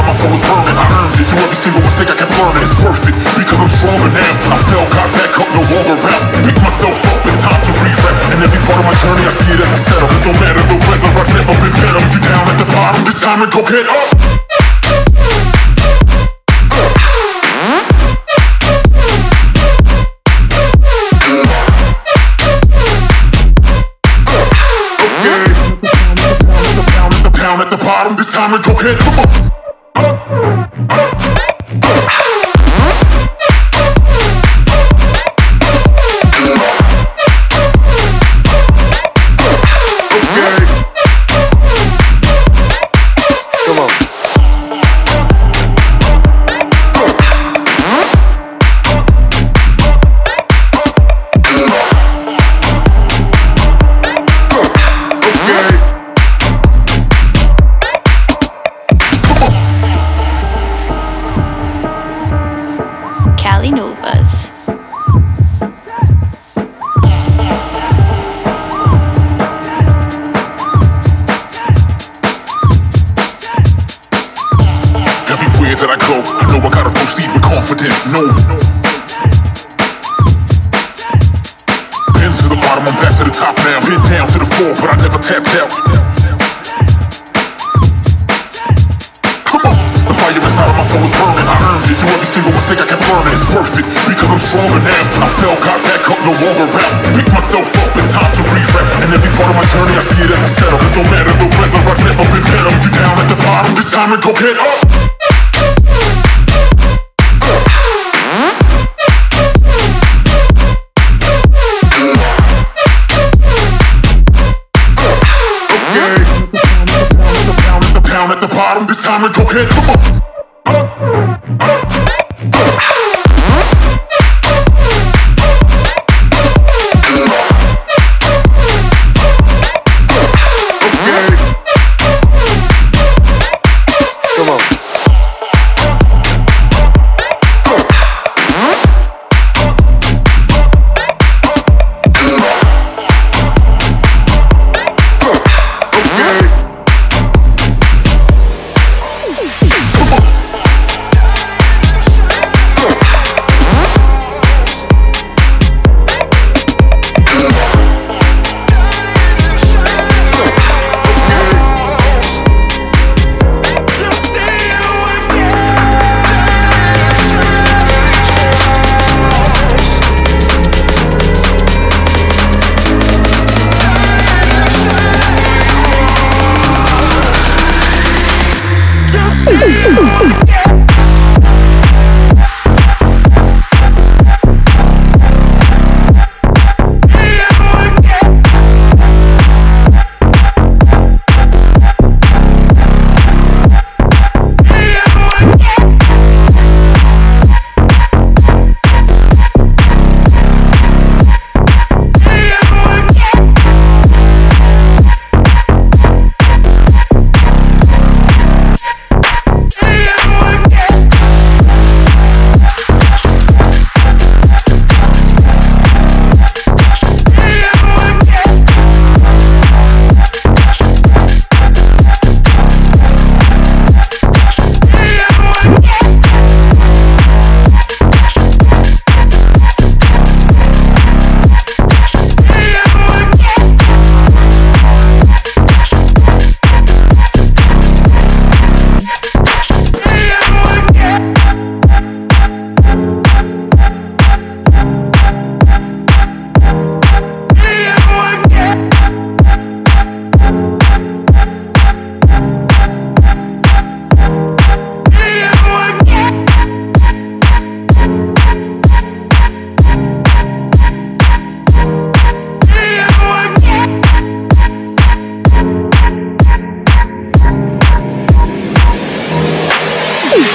of my soul is burning. I earned it through every single mistake I kept learning. It's worth it because I'm stronger now. I fell, got back up, no longer rap. Pick myself up, it's time to re-rap. And every part of my journey, I see it as a setup. It's no matter the weather, I've never been better. If you're down at the bottom, it's time to go get up. At the bottom, it's time to go get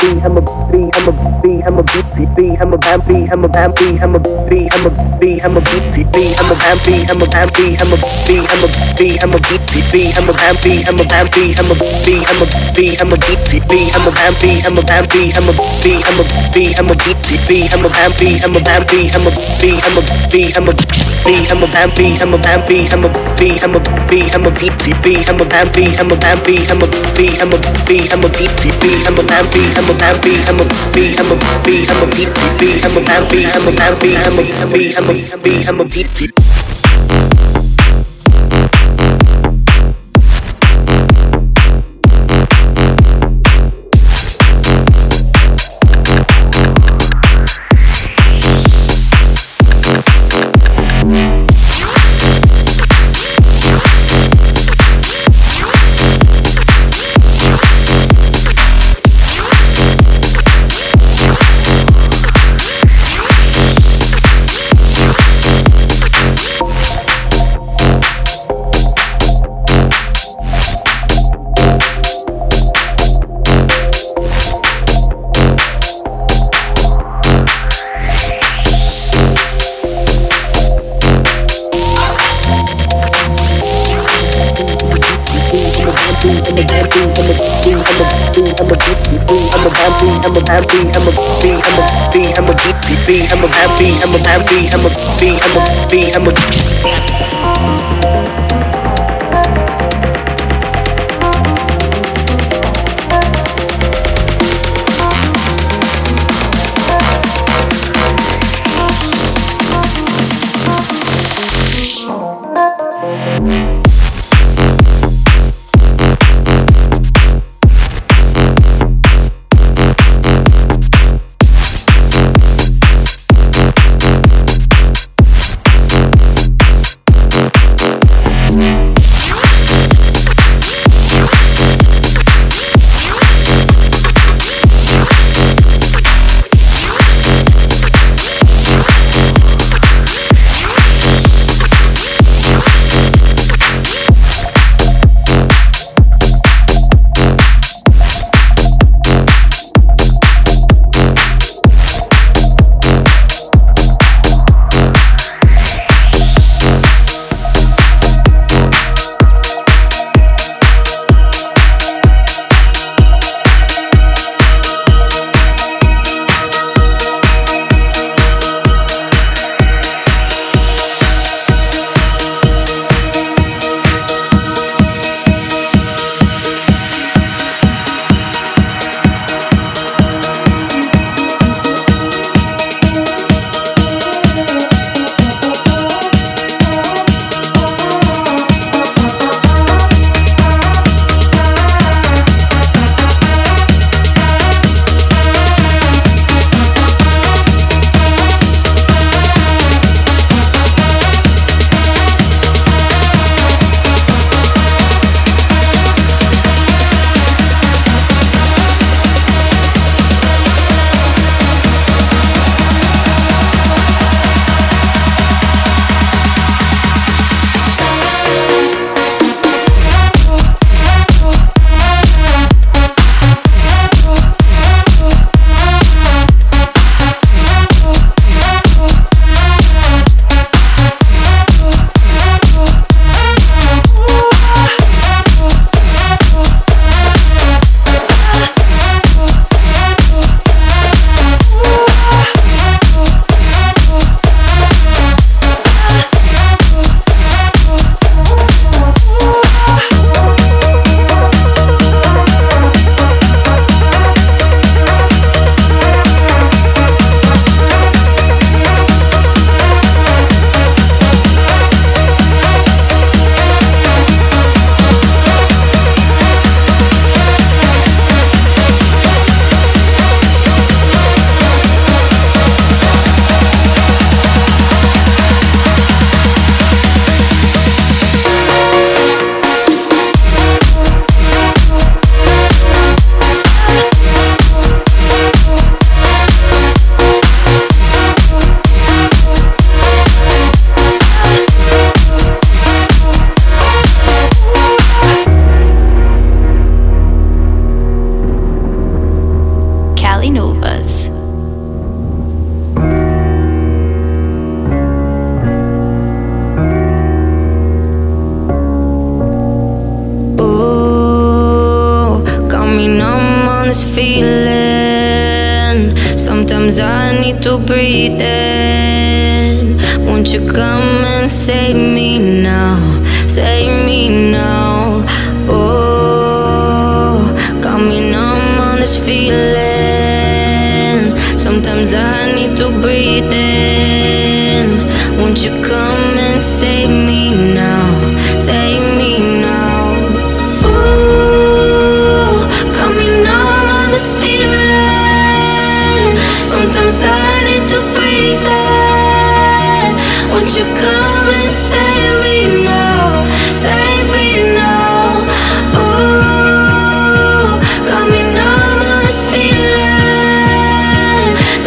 B, I'm a B, I'm a B, I'm a B, B, I'm a B, I'm a B, I'm a B, I'm a B, I'm a bam, I'm a bam, B, I'm a B, I'm a B, I'm a B, B, B, I'm a bam, I'm a bam, B, I'm a B, I'm a B, I'm a B, B, B, I'm a bam, I'm a bam, B, I'm a B, I'm a B, I'm a B, B, I'm a bam, I'm a bam, B, I'm a B, I'm a B, I'm a B, I'm a bam, I'm a bam, B, I'm a B, I'm a B, I'm a B, B, I'm a bam, I'm a bam, B, I'm a B, I'm a B, I'm a B, B, I'm a bam, I'm a bam, B, I'm a B, I'm a B, I'm a B, I'm a B, I'm a bam, B, I'm a bam, B, I'm a B, I'm a bees, I'm a deep. I'm B, I'm a B, I'm a B, I'm a B, I'm a B, I'm a B, I'm a B, I'm a B, I'm a B, I'm a B, I'm a B.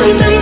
son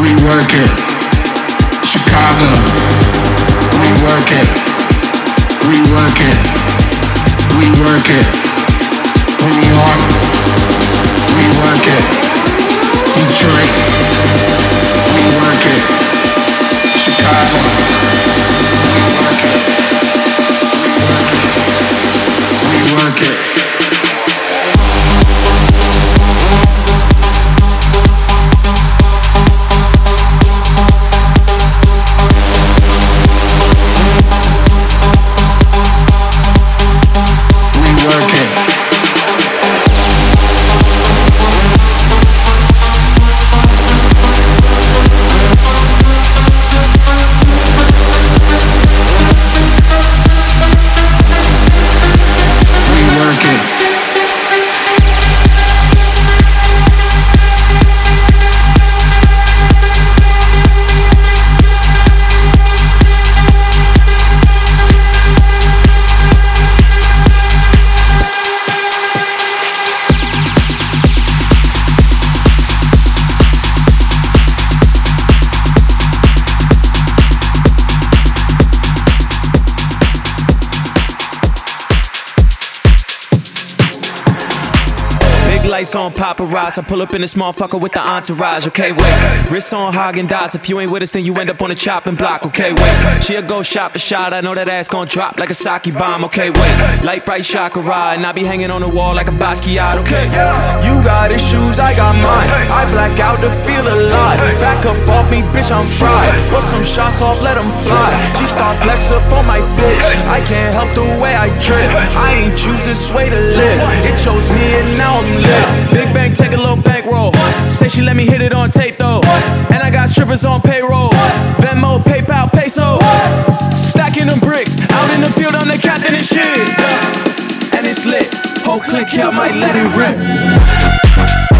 We work it. Chicago, we work it. We work it. We work it. New York, we work it. Detroit, we work it. Chicago, we work it. We work it work it. Lights on paparazzi. I pull up in this motherfucker with the entourage. Okay, wait. Wrist on Häagen-Dazs. If you ain't with us, then you end up on the chopping block. Okay, wait. She'll go shot for shot. I know that ass gon' drop like a sake bomb. Okay, wait. Light bright chakra, and I be hanging on the wall like a Basquiat. Okay, you got issues, I got mine. I black out to feel alive. Back up off me, bitch, I'm fried. Bust some shots off, let them fly. She start flex up on my bitch. I can't help the way I trip. I ain't choose this way to live. It chose me, and now I'm lit. Big bank, take a little bankroll. Say she let me hit it on tape though. And I got strippers on payroll. Venmo, PayPal, peso. Stacking them bricks. Out in the field, I'm the captain and shit. And it's lit. Whole click here, might let it rip.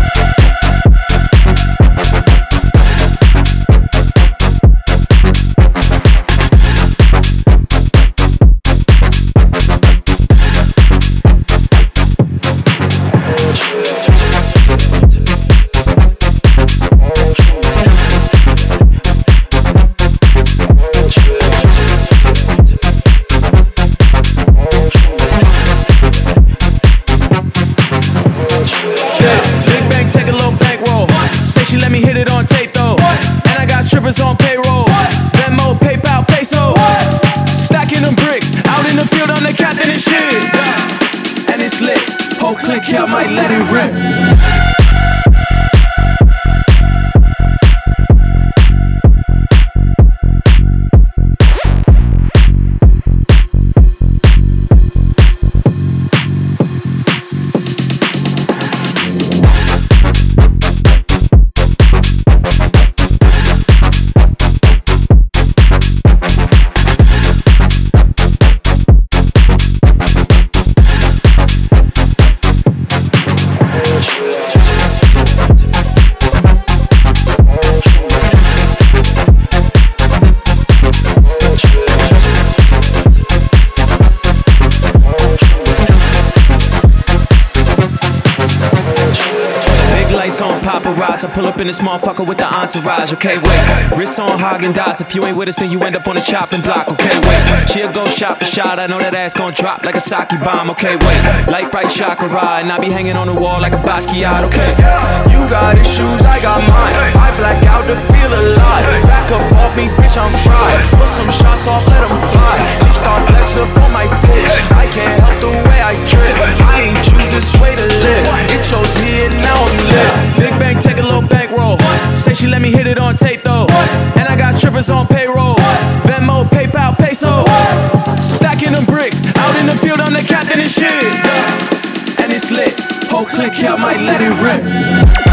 Entourage, okay, wait. Wrist on Häagen-Dazs. If you ain't with us, then you end up on the chopping block, okay, wait. She'll go shot for shot. I know that ass gon' drop like a sake bomb, okay, wait. Light bright chakra and I be hanging on the wall like a Basquiat, okay. You got issues, I got mine. I black out to feel alive. Back up off me, bitch, I'm fried. Put some shots off, let them fly. She start flex up on my bitch. I can't help the way I trip. I ain't choose this way to live. It chose me and now I'm lit. Big bang, take a little bankroll. Say she let me hit it on tape though. And I got strippers on payroll. Venmo, PayPal, peso. Stacking them bricks. Out in the field, I'm the captain and shit. And it's lit. Whole click here, might let it rip.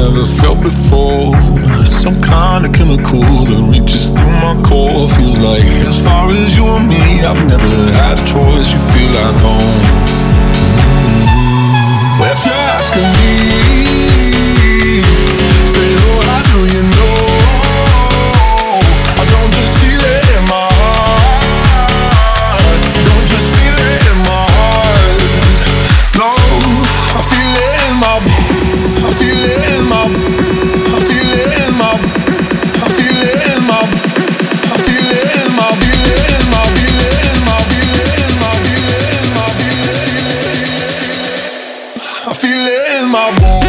never felt before. Some kind of chemical that reaches through my core. Feels like as far as you and me, I've never had a choice. You feel like home. Well, if you're asking me, say, oh, how do you know? my boy.